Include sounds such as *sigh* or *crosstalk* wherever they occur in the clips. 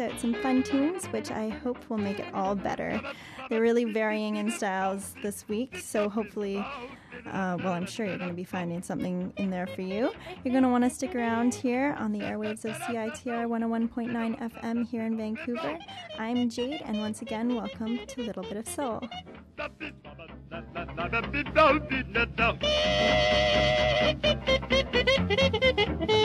out some fun tunes which I hope will make it all better. They're really varying in styles this week, so hopefully, uh, well, I'm sure you're going to be finding something in there for you. You're going to want to stick around here on the airwaves of CITR 101.9 FM here in Vancouver. I'm Jade, and once again, welcome to Little Bit of Soul. *laughs*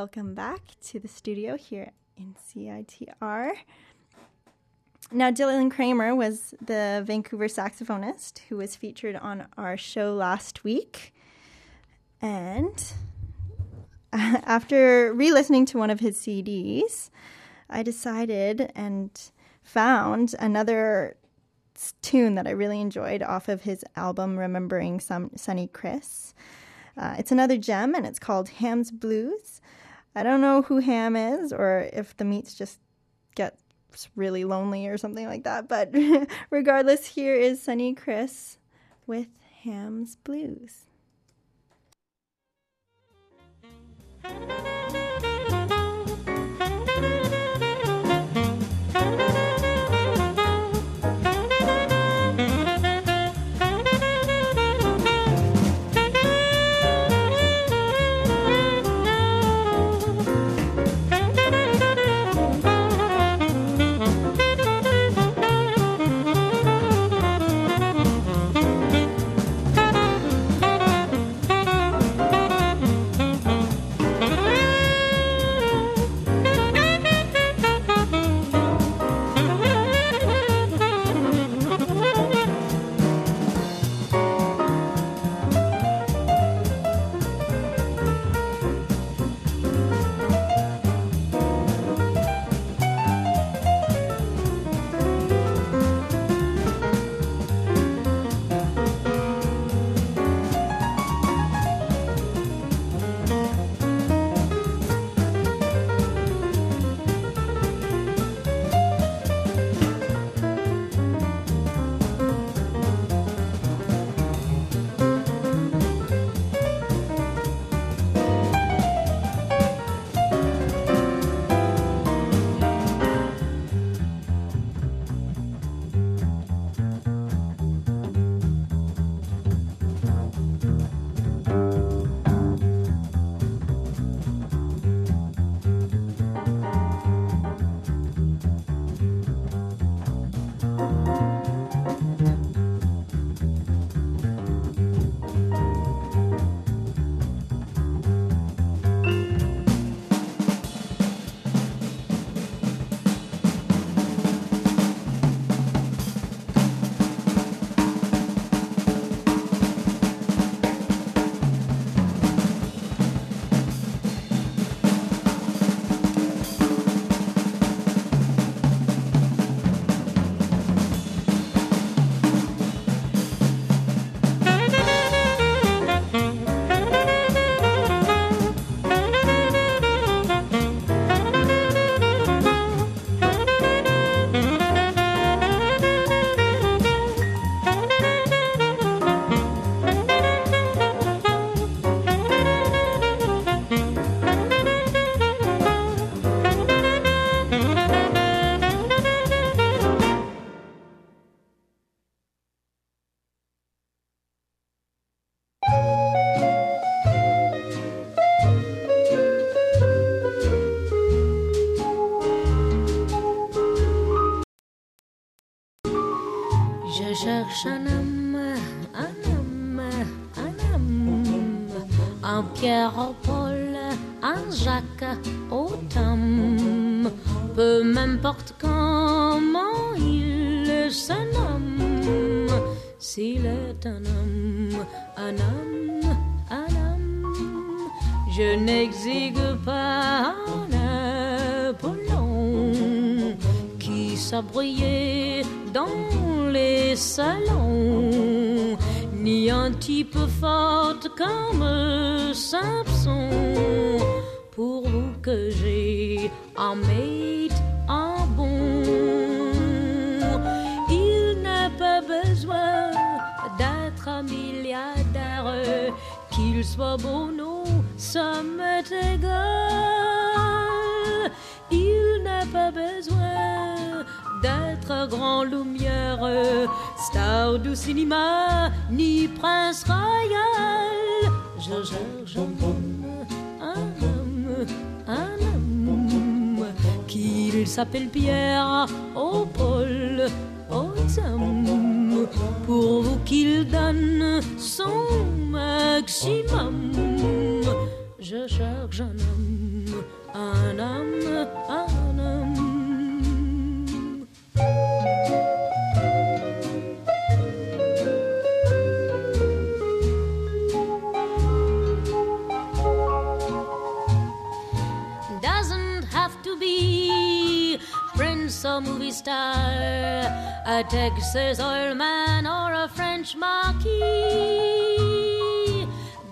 Welcome back to the studio here in CITR. Now, Dylan Cramer was the Vancouver saxophonist who was featured on our show last week. And *laughs* after re listening to one of his CDs, I decided and found another tune that I really enjoyed off of his album Remembering Sonny Criss. Uh, it's another gem and it's called Ham's Blues. I don't know who Ham is or if the meats just get really lonely or something like that, but *laughs* regardless, here is Sonny Criss with Ham's Blues. Cherche un homme, un Pierre au Paul, un Jacques au Tom, peu m'importe comment il se nomme, s'il est un homme, un homme, un homme, je n'exigue pas un Apollon qui s'abrillait dans les salons, ni un type fort comme Samson. Pour vous que j'ai un mate en bon, il n'a pas besoin d'être un milliardaire, qu'il soit beau, non, ça m'est d'être grand lumière, star du cinéma, ni prince royal. Je cherche un homme, un homme, un homme, qu'il s'appelle Pierre, au Paul, au Tom, pour vous qu'il donne son maximum. Je cherche un homme, un homme, un homme. Doesn't have to be prince or movie star, a Texas oil man or a French marquis.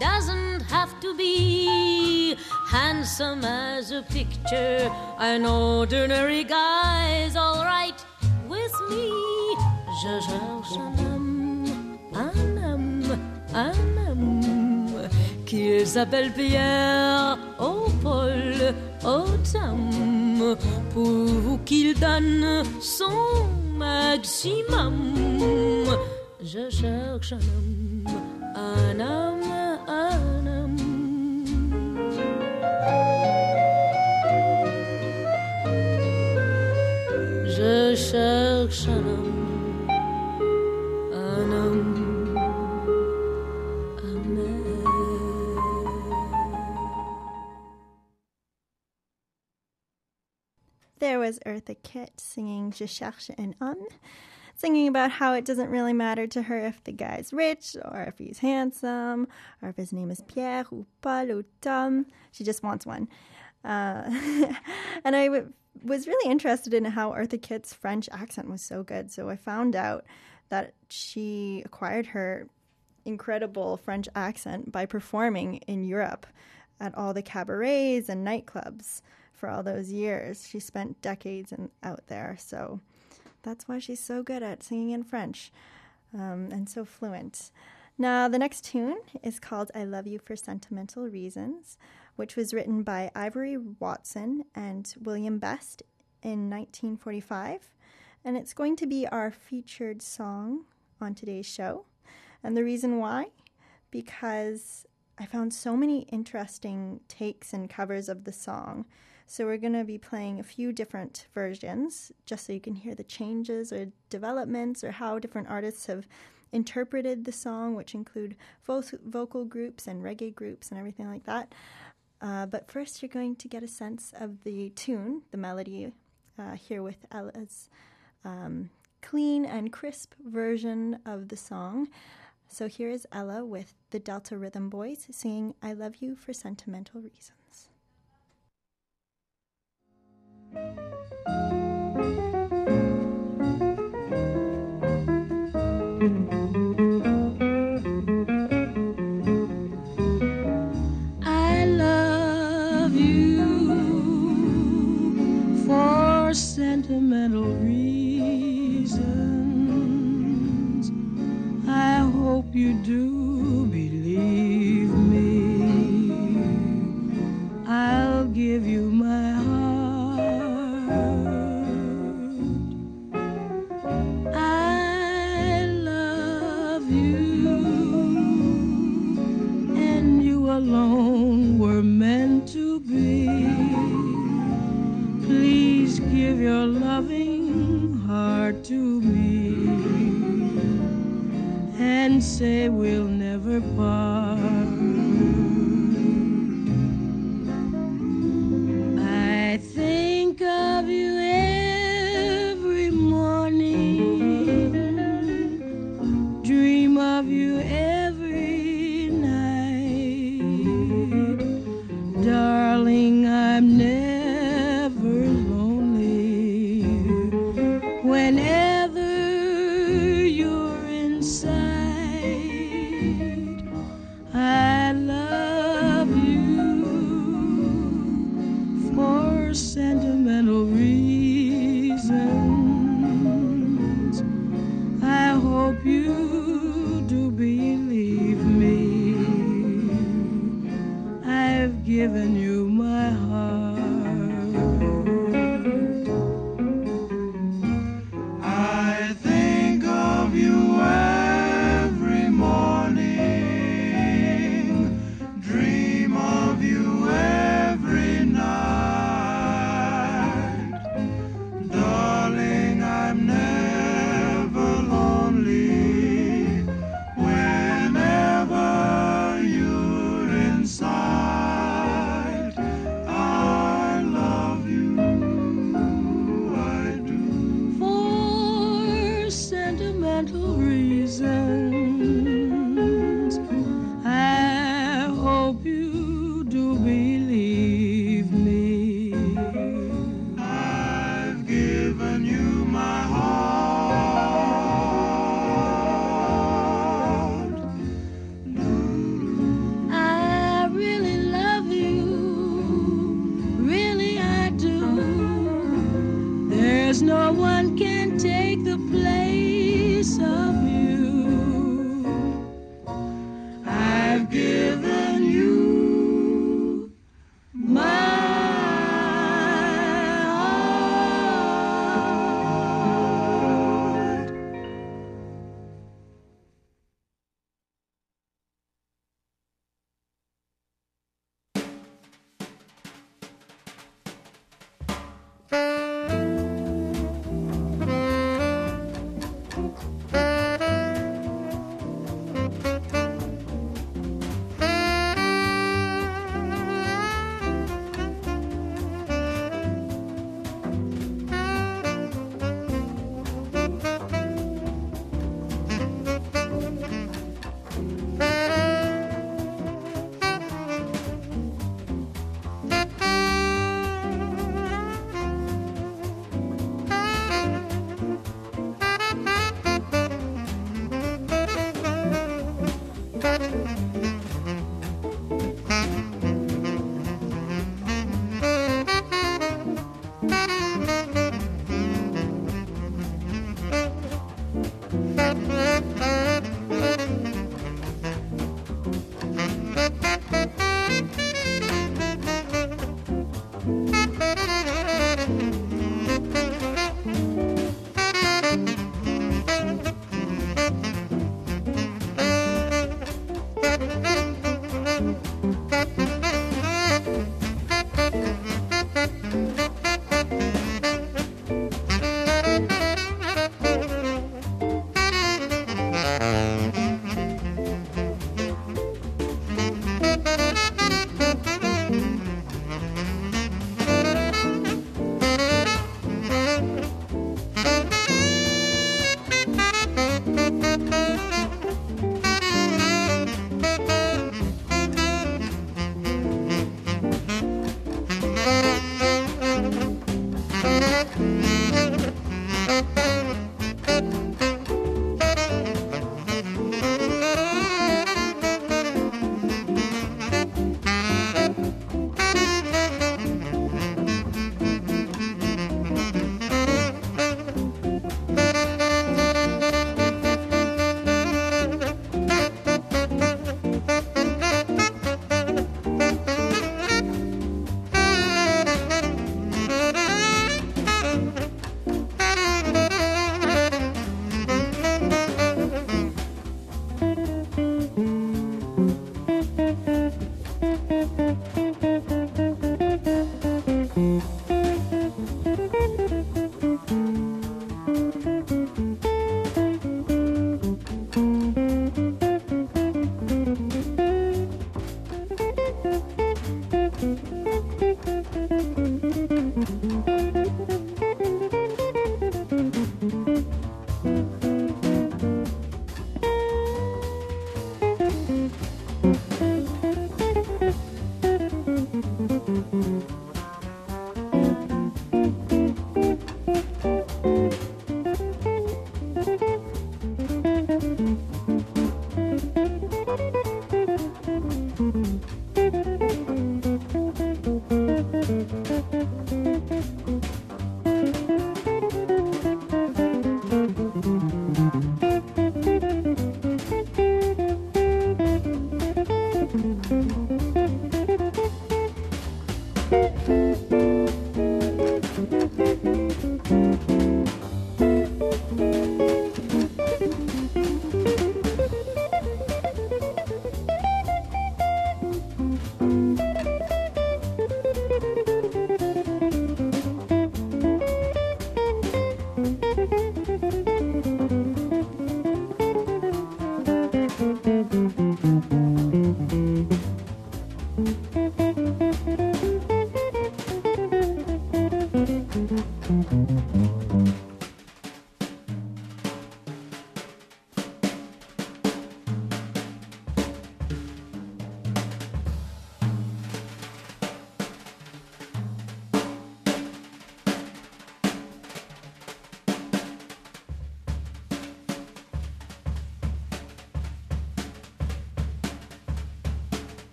Doesn't have to be handsome as a picture. An ordinary guy's alright. Je cherche un homme, un homme, un homme qu'il s'appelle Pierre, au Paul, au Tom, pour qu'il donne son maximum. Je cherche un homme, un homme, was Eartha Kitt singing Je cherche un homme, singing about how it doesn't really matter to her if the guy's rich or if he's handsome or if his name is Pierre ou Paul ou Tom. She just wants one. Uh, *laughs* and I w- was really interested in how Eartha Kitt's French accent was so good. So I found out that she acquired her incredible French accent by performing in Europe at all the cabarets and nightclubs for all those years. She spent decades in, out there, so that's why she's so good at singing in French um, and so fluent. Now, the next tune is called I Love You for Sentimental Reasons, which was written by Ivory Watson and William Best in 1945. And it's going to be our featured song on today's show. And the reason why? Because I found so many interesting takes and covers of the song. So we're going to be playing a few different versions just so you can hear the changes or developments or how different artists have interpreted the song, which include vo- vocal groups and reggae groups and everything like that. Uh, but first, you're going to get a sense of the tune, the melody, uh, here with Ella's um, clean and crisp version of the song. So here is Ella with the Delta Rhythm Boys singing I Love You for Sentimental Reasons. I say we'll never part. You my heart.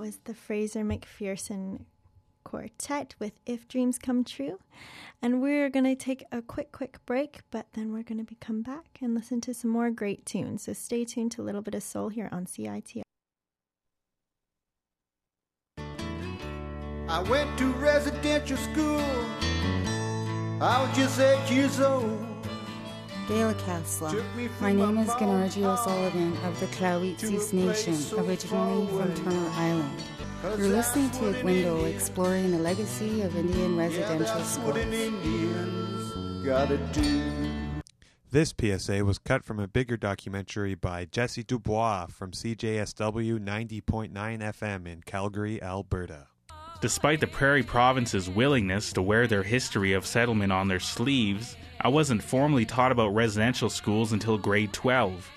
Was the Fraser MacPherson Quartet with If Dreams Come True. And we're going to take a quick, quick break, but then we're going to come back and listen to some more great tunes. So stay tuned to a little bit of soul here on CITR. I went to residential school. I was just eight years old. Gaila Casla. My name is Ganarji O'Sullivan of the Tlowitsis Nation, originally from Turnour Island. You're listening to Window exploring the legacy of Indian residential schools. This PSA was cut from a bigger documentary by Jesse Dubois from CJSW 90.9 FM in Calgary, Alberta. Despite the Prairie Province's willingness to wear their history of settlement on their sleeves, I wasn't formally taught about residential schools until grade 12.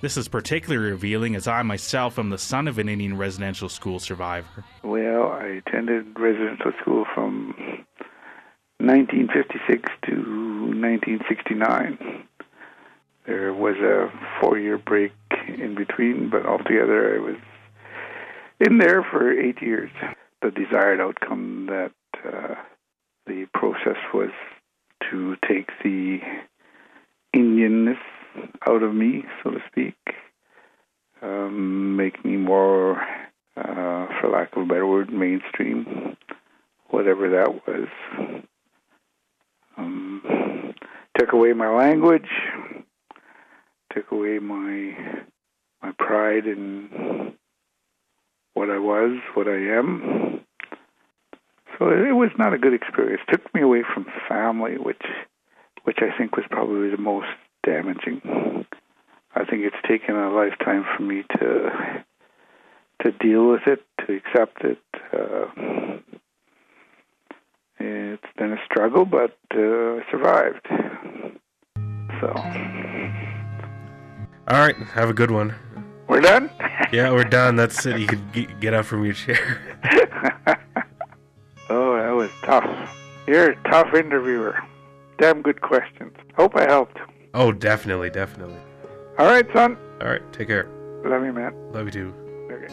This is particularly revealing as I myself am the son of an Indian residential school survivor. Well, I attended residential school from 1956 to 1969. There was a four year break in between, but altogether I was in there for eight years. The desired outcome that uh, the process was to take the Indianness out of me, so to speak, um, make me more, uh, for lack of a better word, mainstream, whatever that was. Um, took away my language, took away my my pride in what I was, what I am. So it was not a good experience. It took me away from family, which which I think was probably the most damaging. I think it's taken a lifetime for me to to deal with it, to accept it. Uh, it's been a struggle, but uh, I survived. So. All right, have a good one. We're done. *laughs* yeah, we're done. That's it. You could get up from your chair. *laughs* oh, that was tough. You're a tough interviewer. Damn good questions. Hope I helped. Oh, definitely, definitely. All right, son. All right, take care. Love you, man. Love you too. Okay.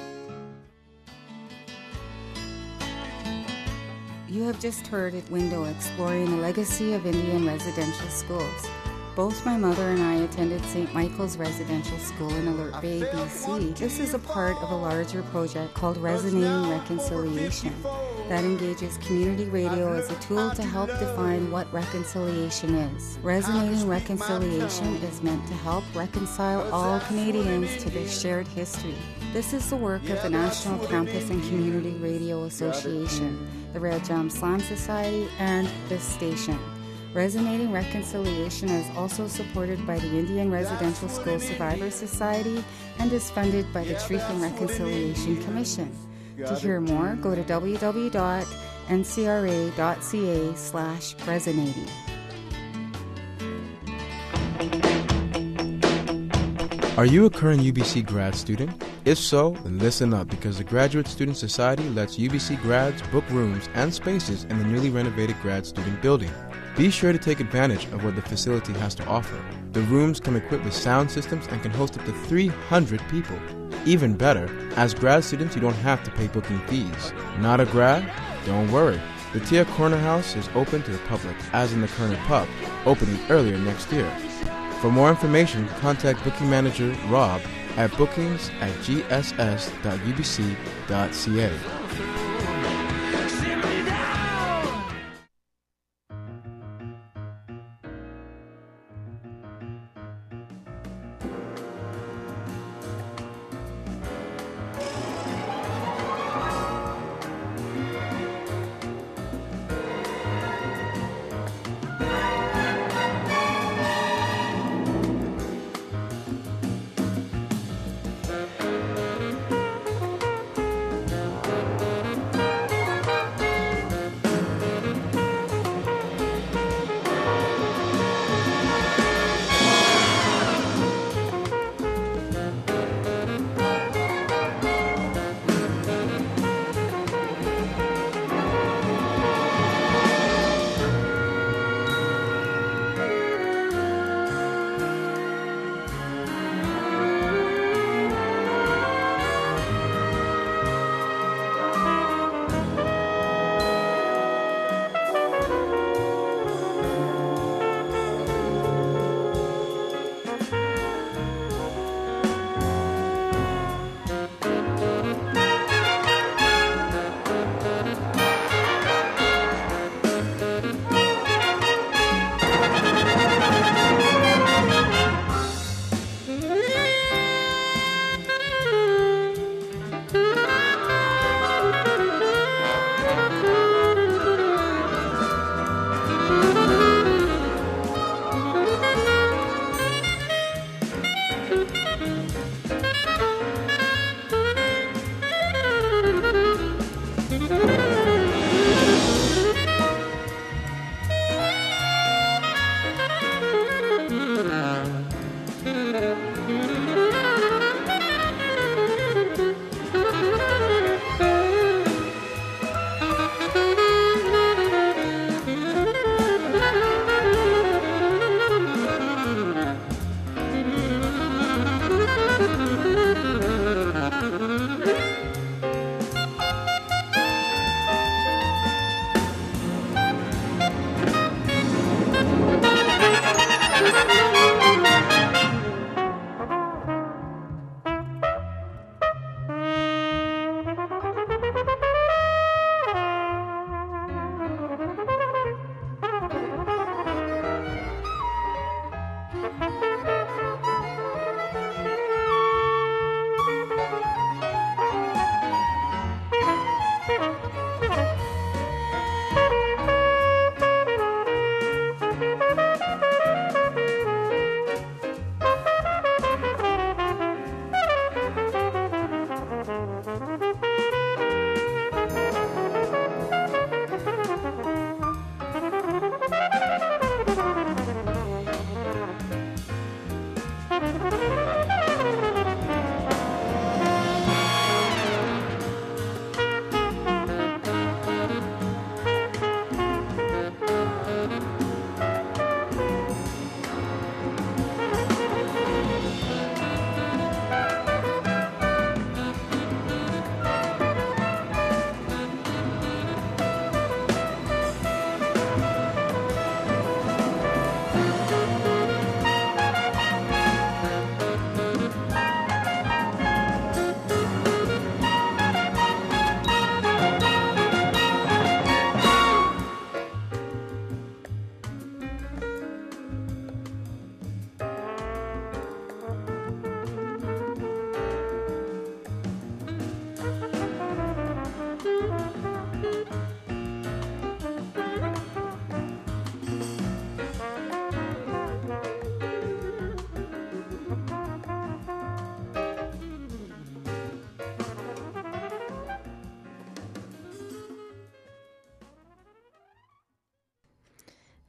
You have just heard at Window exploring the legacy of Indian residential schools. Both my mother and I attended St. Michael's Residential School in Alert Bay, BC. This is a part of a larger project called Resonating Reconciliation that engages community radio as a tool to help define what reconciliation is. Resonating Reconciliation is meant to help reconcile all Canadians to their shared history. This is the work of the National Campus and Community Radio Association, the Red Jam Slam Society, and this station. Resonating Reconciliation is also supported by the Indian Residential School Survivors Society and is funded by the Truth and Reconciliation Commission. To hear more, go to www.ncra.ca slash resonating. Are you a current UBC grad student? If so, then listen up because the Graduate Student Society lets UBC grads book rooms and spaces in the newly renovated grad student building. Be sure to take advantage of what the facility has to offer. The rooms come equipped with sound systems and can host up to 300 people. Even better, as grad students, you don't have to pay booking fees. Not a grad? Don't worry. The Thea Koerner House is open to the public, as in the Koerner Pub, opening earlier next year. For more information, contact booking manager Rob at bookings at gss.ubc.ca.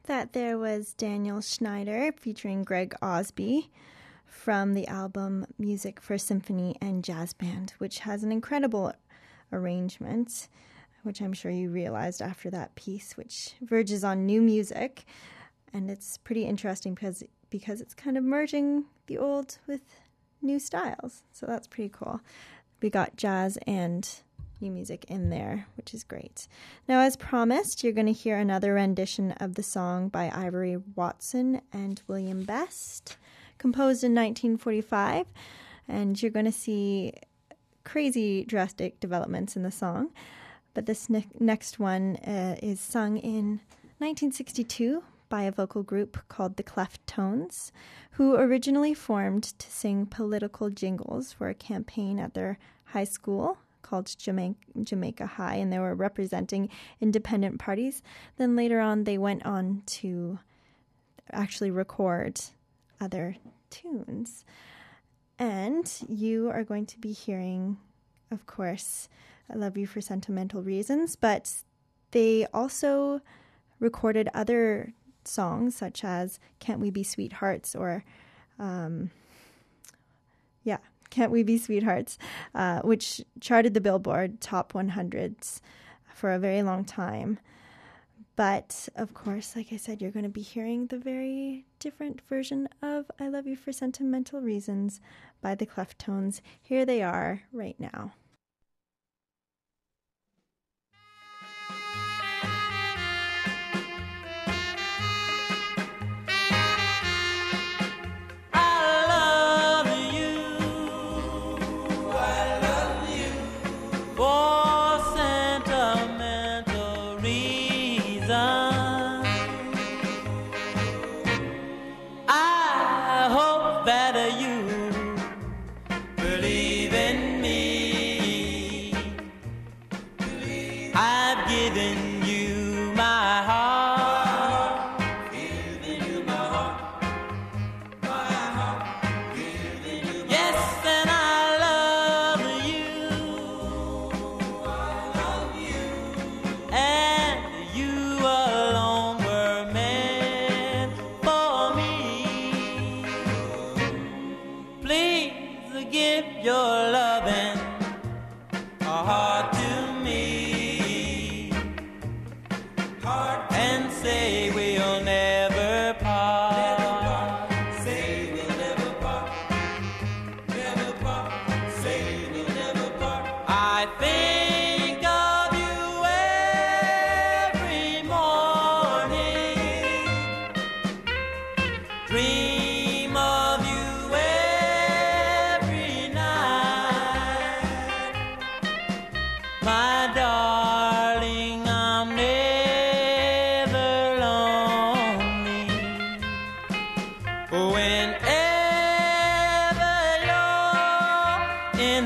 That there was Daniel Schnyder featuring Greg Osby from the album Music for Symphony and Jazz Band, which has an incredible arrangement, which I'm sure you realized after that piece, which verges on new music. And it's pretty interesting because because it's kind of merging the old with new styles. So that's pretty cool. We got jazz and new music in there, which is great. Now, as promised, you're going to hear another rendition of the song by Ivory Watson and William Best, composed in 1945. And you're going to see crazy drastic developments in the song. But this ne- next one uh, is sung in 1962 by a vocal group called the Cleftones, who originally formed to sing political jingles for a campaign at their high school called Jamaica, Jamaica High, and they were representing independent parties. Then later on, they went on to actually record other tunes. And you are going to be hearing, of course, I Love You for Sentimental Reasons, but they also recorded other songs such as Can't We Be Sweethearts or, um, yeah, Can't We Be Sweethearts, uh, which charted the Billboard Top 100s for a very long time. But of course, like I said, you're going to be hearing the very different version of I Love You for Sentimental Reasons by the Cleftones. Here they are right now.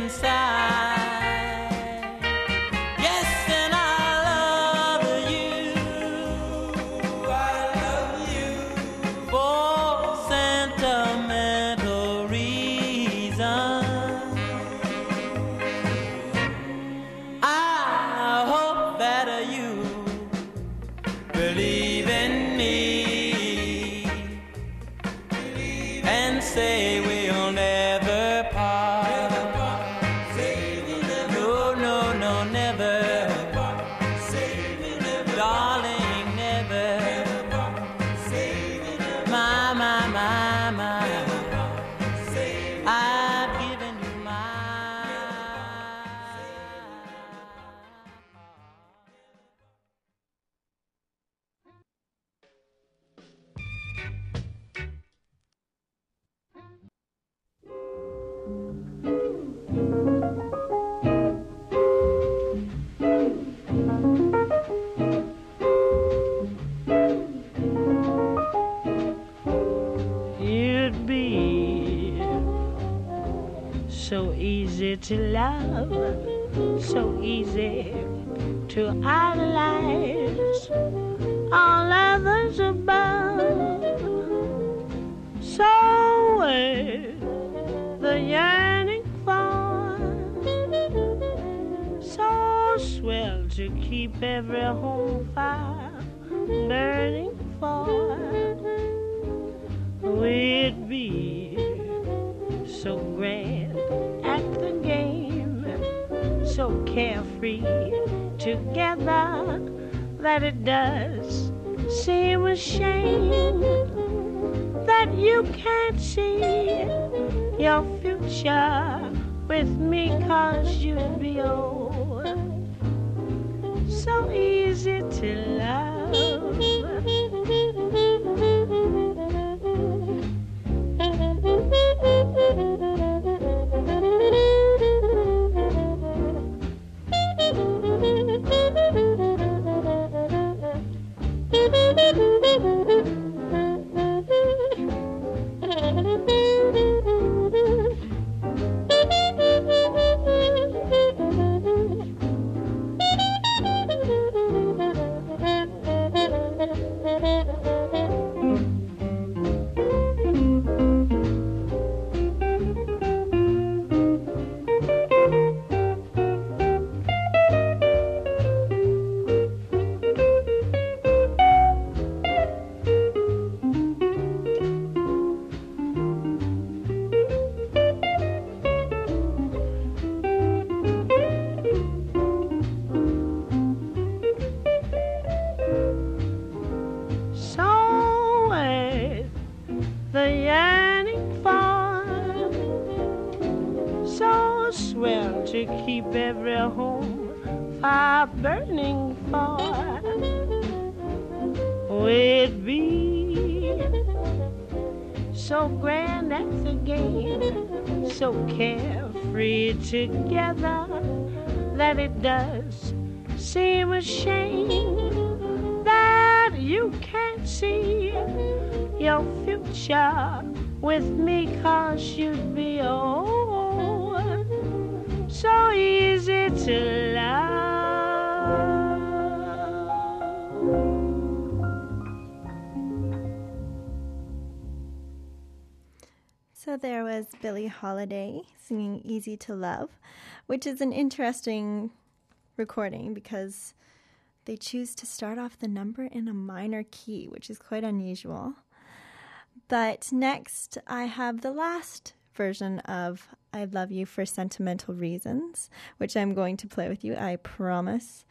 To love, so easy to idolize all others above. So where the yearning for, so swell to keep every home carefree together that it does seem a shame that you can't see your future with me cause you'd be old. So easy to love. Can't see your future with me cause you'd be old so easy to love. So there was Billie Holiday singing Easy to Love, which is an interesting recording because they choose to start off the number in a minor key, which is quite unusual. But next, I have the last version of I Love You for Sentimental Reasons, which I'm going to play with you, I promise.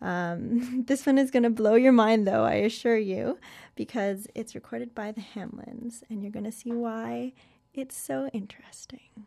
Um, *laughs* this one is going to blow your mind, though, I assure you, because it's recorded by the Hamlins, and you're going to see why it's so interesting.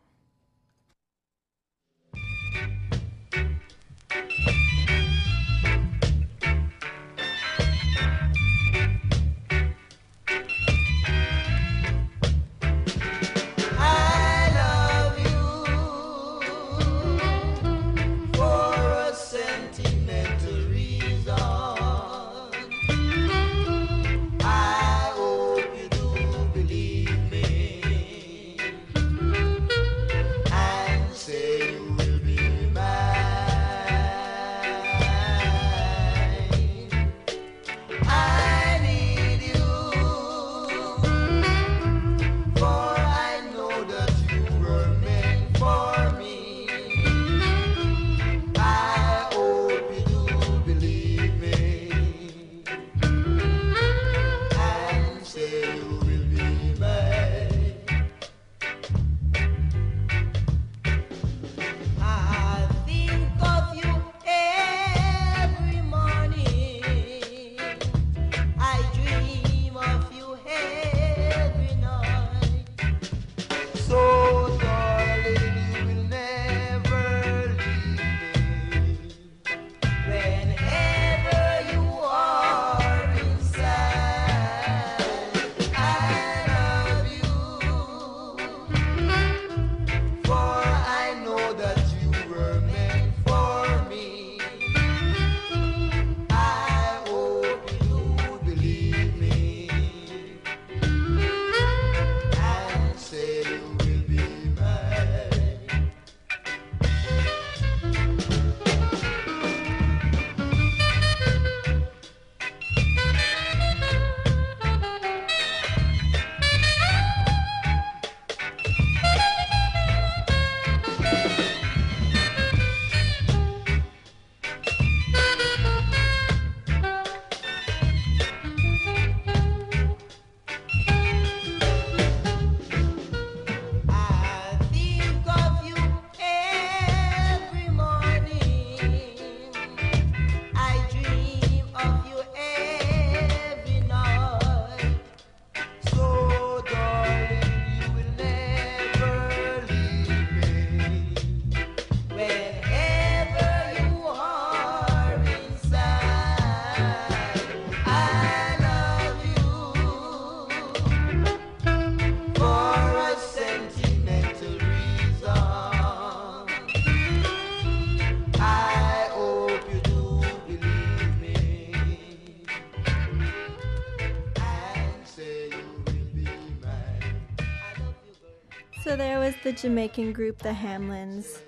So there was the Jamaican group, the Hamlins,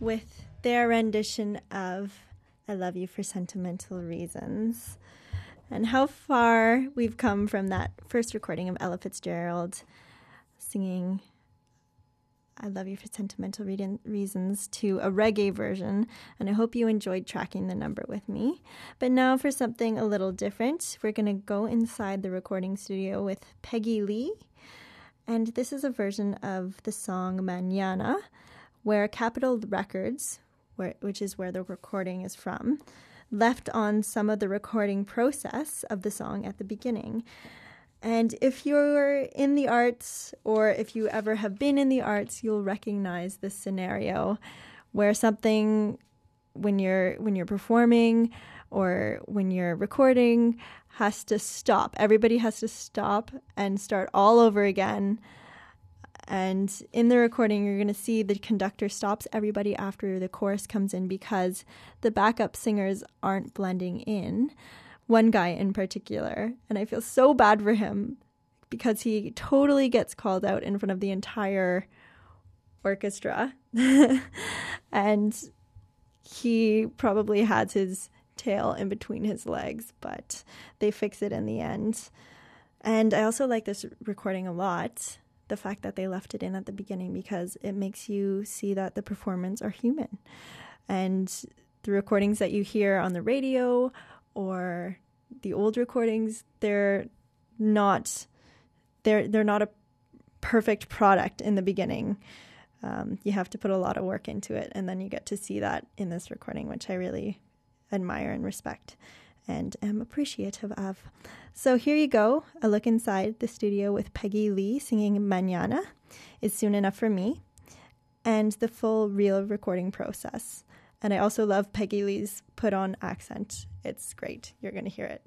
with their rendition of I Love You for Sentimental Reasons. And how far we've come from that first recording of Ella Fitzgerald singing I Love You for Sentimental Re- Reasons to a reggae version. And I hope you enjoyed tracking the number with me. But now for something a little different, we're going to go inside the recording studio with Peggy Lee. And this is a version of the song Manana, where Capitol Records, where, which is where the recording is from, left on some of the recording process of the song at the beginning. And if you're in the arts or if you ever have been in the arts, you'll recognize this scenario where something when you're when you're performing or when you're recording has to stop. Everybody has to stop and start all over again. And in the recording, you're going to see the conductor stops everybody after the chorus comes in because the backup singers aren't blending in. One guy in particular. And I feel so bad for him because he totally gets called out in front of the entire orchestra. *laughs* and he probably has his tail in between his legs, but they fix it in the end. And I also like this recording a lot the fact that they left it in at the beginning because it makes you see that the performers are human. And the recordings that you hear on the radio or the old recordings, they're not they're they're not a perfect product in the beginning. Um, you have to put a lot of work into it, and then you get to see that in this recording, which I really admire and respect and am appreciative of. So here you go. A look inside the studio with Peggy Lee singing Manana is soon enough for me, and the full real recording process. And I also love Peggy Lee's put on accent. It's great. You're going to hear it.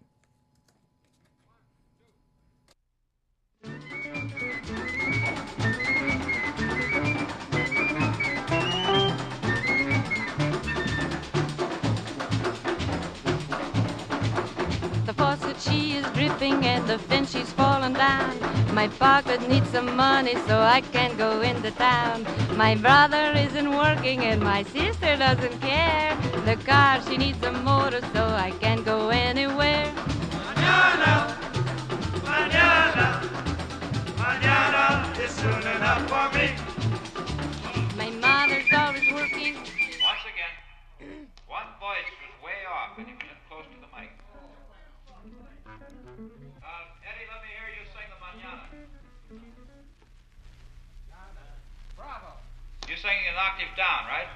She is dripping and the fence she's fallen down. My pocket needs some money so I can go into town. My brother isn't working and my sister doesn't care. The car she needs a motor so I can go anywhere. Mañana, mañana, mañana is soon enough for me. My mother's always working. Once again, one voice was way off and he was in close to the mic. Uh, Eddie, let me hear you sing the manana. Bravo. You're singing an octave down, right?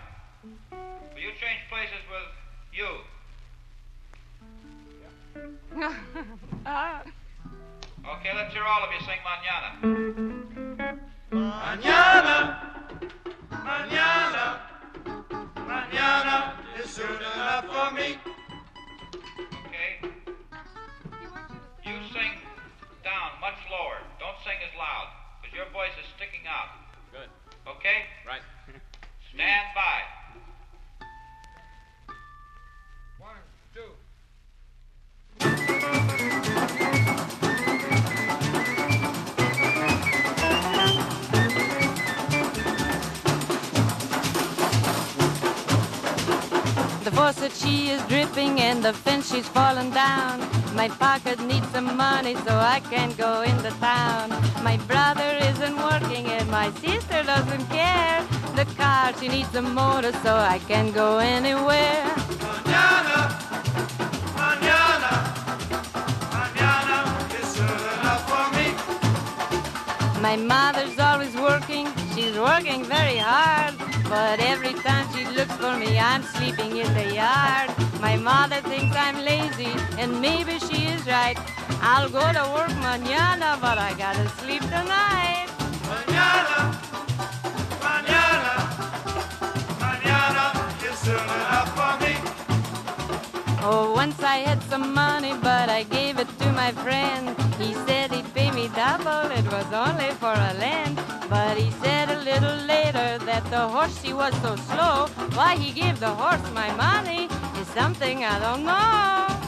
Will you change places with you? *laughs* Okay, let's hear all of you sing manana. Mañana, mañana, mañana is soon enough for me. Okay? Down much lower. Don't sing as loud, because your voice is sticking out. Good. Okay? Right. *laughs* Stand by. One, two. The faucet she is dripping and the fence she's fallen down. My pocket needs some money so I can go into town. My brother isn't working and my sister doesn't care. The car she needs a motor so I can go anywhere. Is soon enough for me. My mother's always working, she's working very hard. But every time she looks for me, I'm sleeping in the yard. My mother thinks I'm lazy, and maybe she is right. I'll go to work mañana, but I gotta sleep tonight. Mañana, mañana, mañana is soon enough for me. Oh, once I had some money, but I gave it to my friend. He said he'd pay me double, it was only for a land. But he said little later that the horse he was so slow. Why he gave the horse my money is something I don't know.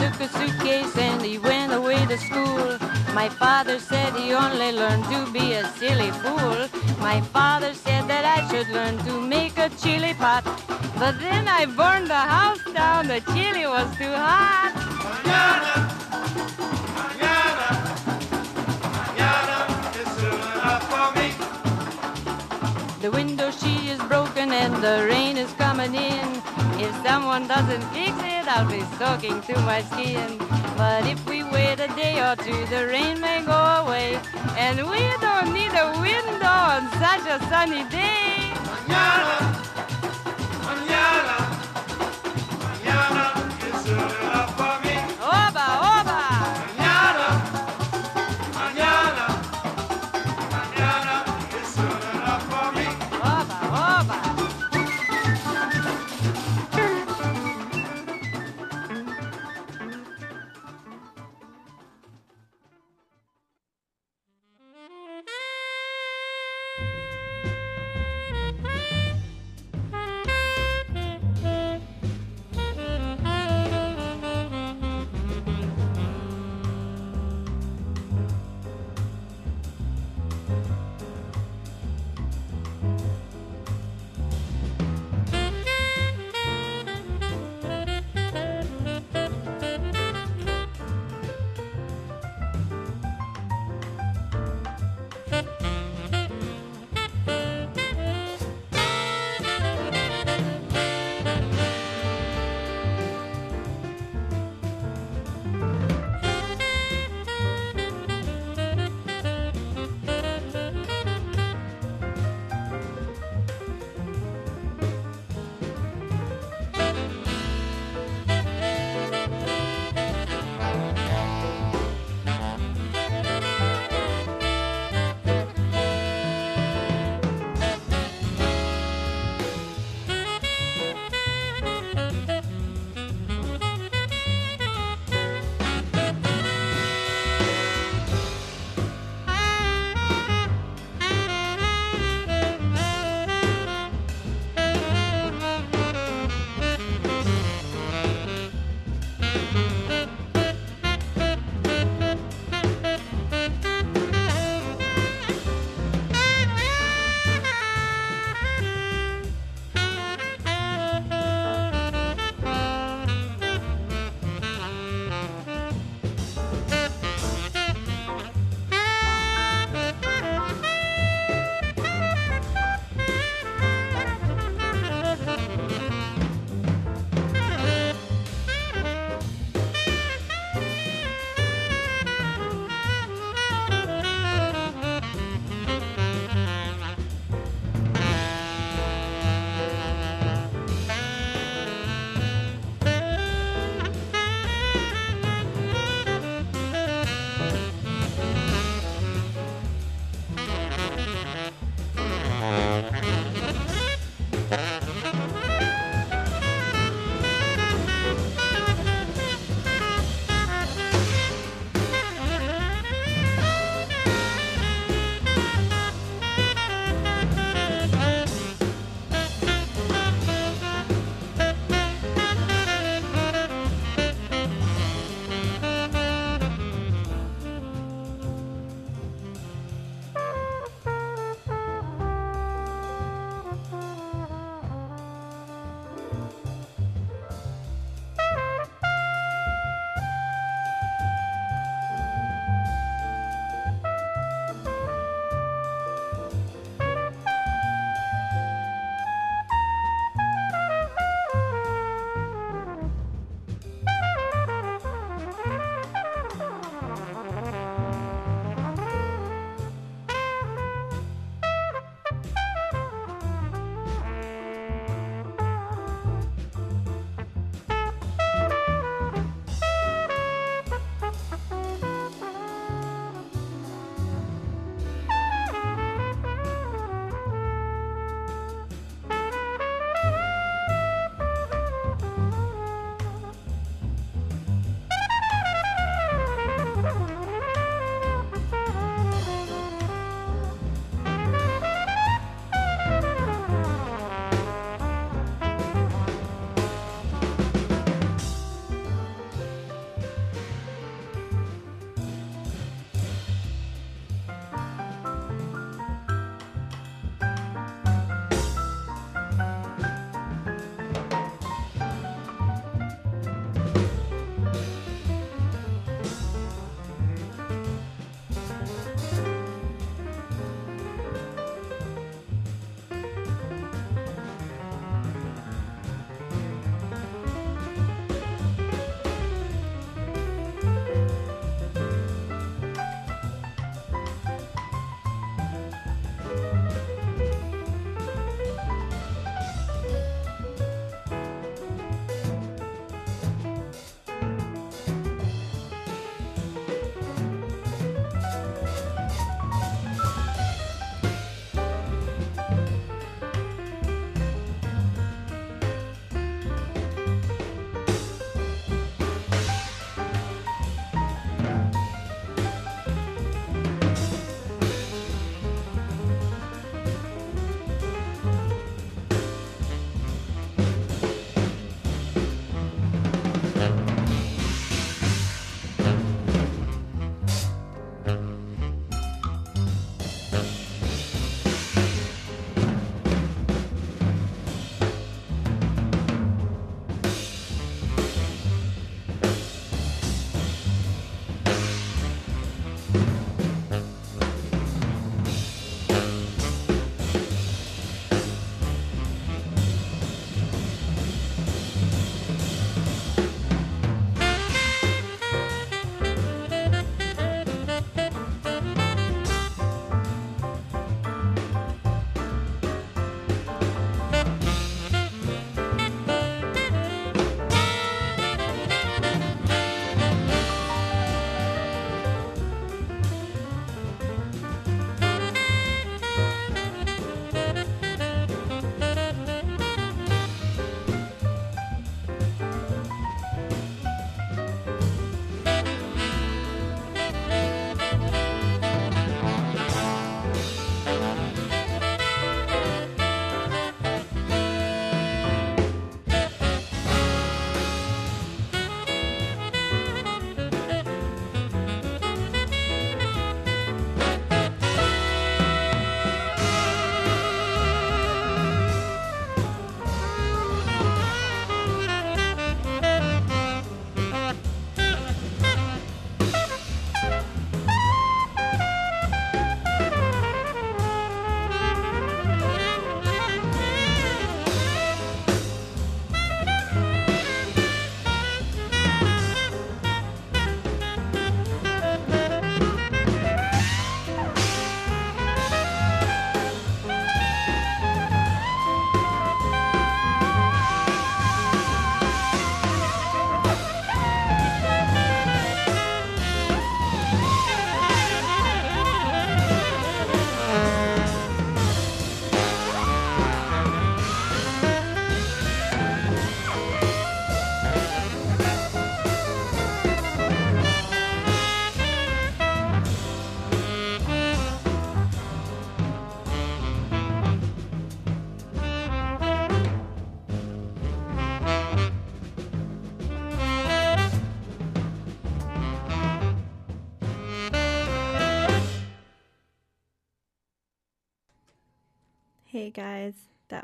Took a suitcase and he went away to school. My father said he only learned to be a silly fool. My father said that I should learn to make a chili pot. But then I burned the house down, the chili was too hot. Mañana, mañana, mañana is soon enough for me. The window she broken and the rain is coming in. If someone doesn't fix it, I'll be soaking to my skin. But if we wait a day or two, the rain may go away. And we don't need a window on such a sunny day. Mañana, mañana, mañana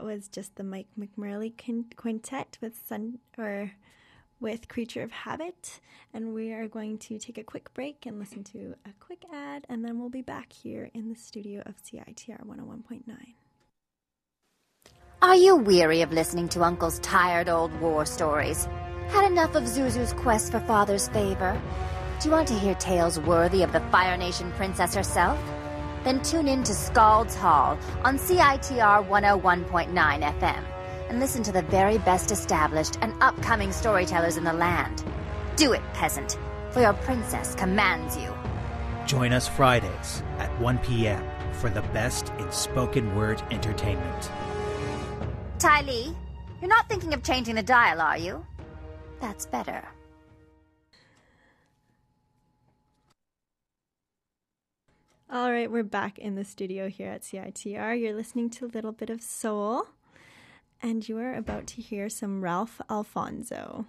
was just the Mike McMurley quintet with Sun or with Creature of Habit, and we are going to take a quick break and listen to a quick ad, and then we'll be back here in the studio of CITR 101.9. Are you weary of listening to Uncle's tired old war stories? Had enough of Zuzu's quest for father's favor? Do you want to hear tales worthy of the Fire Nation princess herself? Then tune in to Skald's Hall on CITR 101.9 FM and listen to the very best established and upcoming storytellers in the land. Do it, peasant, for your princess commands you. Join us Fridays at 1 p.m. for the best in spoken word entertainment. Ty Lee, you're not thinking of changing the dial, are you? That's better. All right, we're back in the studio here at CITR. You're listening to a little bit of soul, and you are about to hear some Ralph Alfonso.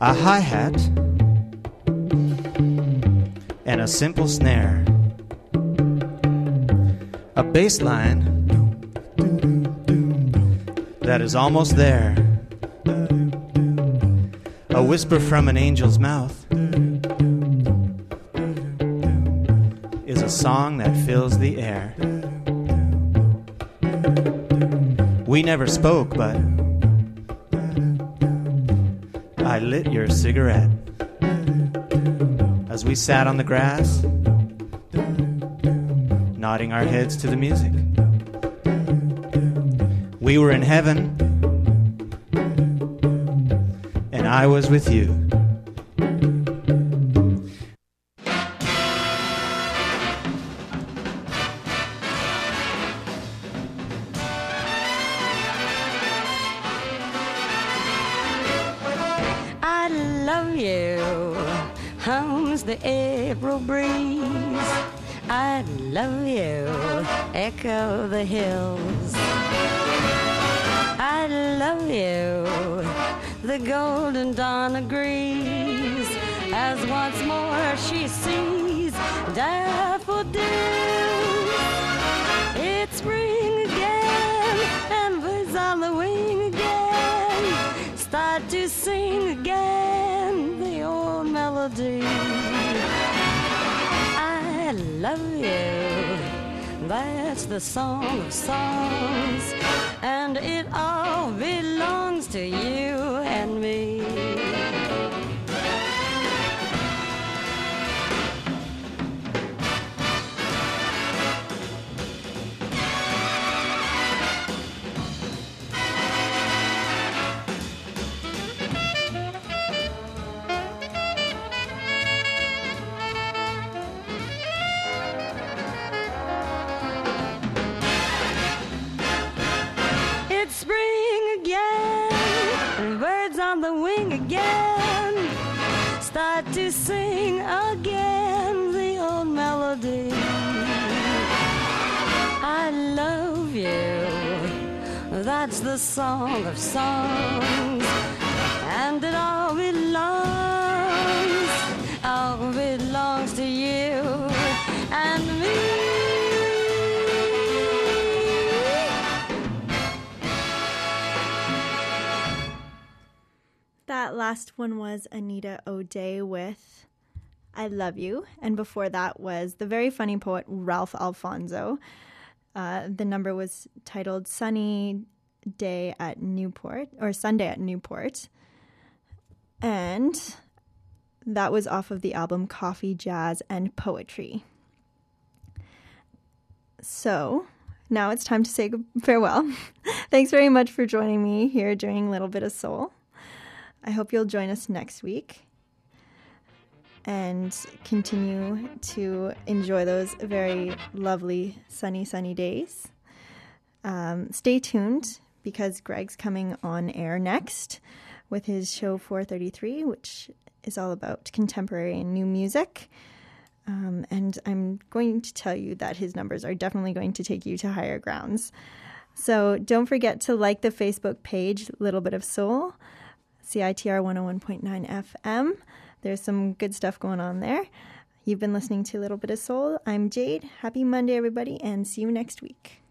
a hi hat, and a simple snare, a bass line that is almost there, a whisper from an angel's mouth is a song that fills the air. We never spoke, but I lit your cigarette as we sat on the grass, nodding our heads to the music. We were in heaven, and I was with you. I love you, hums the April breeze. I love you, echo the hills. I love you, the golden dawn agrees as once more she sees daffodils. It's spring again, and birds on the wing again start to sing again the old melody. Love you, that's the song of songs, and it all belongs to you and me. Sing again the old melody. I love you, that's the song of songs, and it all belongs, all belongs to you and me. That last one was Anita O'Day with I Love You. And before that was the very funny poet Ralph Alfonso. Uh, the number was titled Sunny Day at Newport, or Sunday at Newport. And that was off of the album Coffee, Jazz, and Poetry. So now it's time to say farewell. *laughs* Thanks very much for joining me here during Little Bit of Soul. I hope you'll join us next week and continue to enjoy those very lovely sunny, sunny days. Um, stay tuned because Greg's coming on air next with his show 433, which is all about contemporary and new music. Um, and I'm going to tell you that his numbers are definitely going to take you to higher grounds. So don't forget to like the Facebook page, Little Bit of Soul, CITR 101.9 FM. There's some good stuff going on there. You've been listening to a Little Bit of Soul. I'm Jade. Happy Monday, everybody, and see you next week.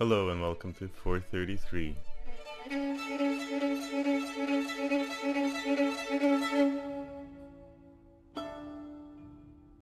Hello and welcome to 433.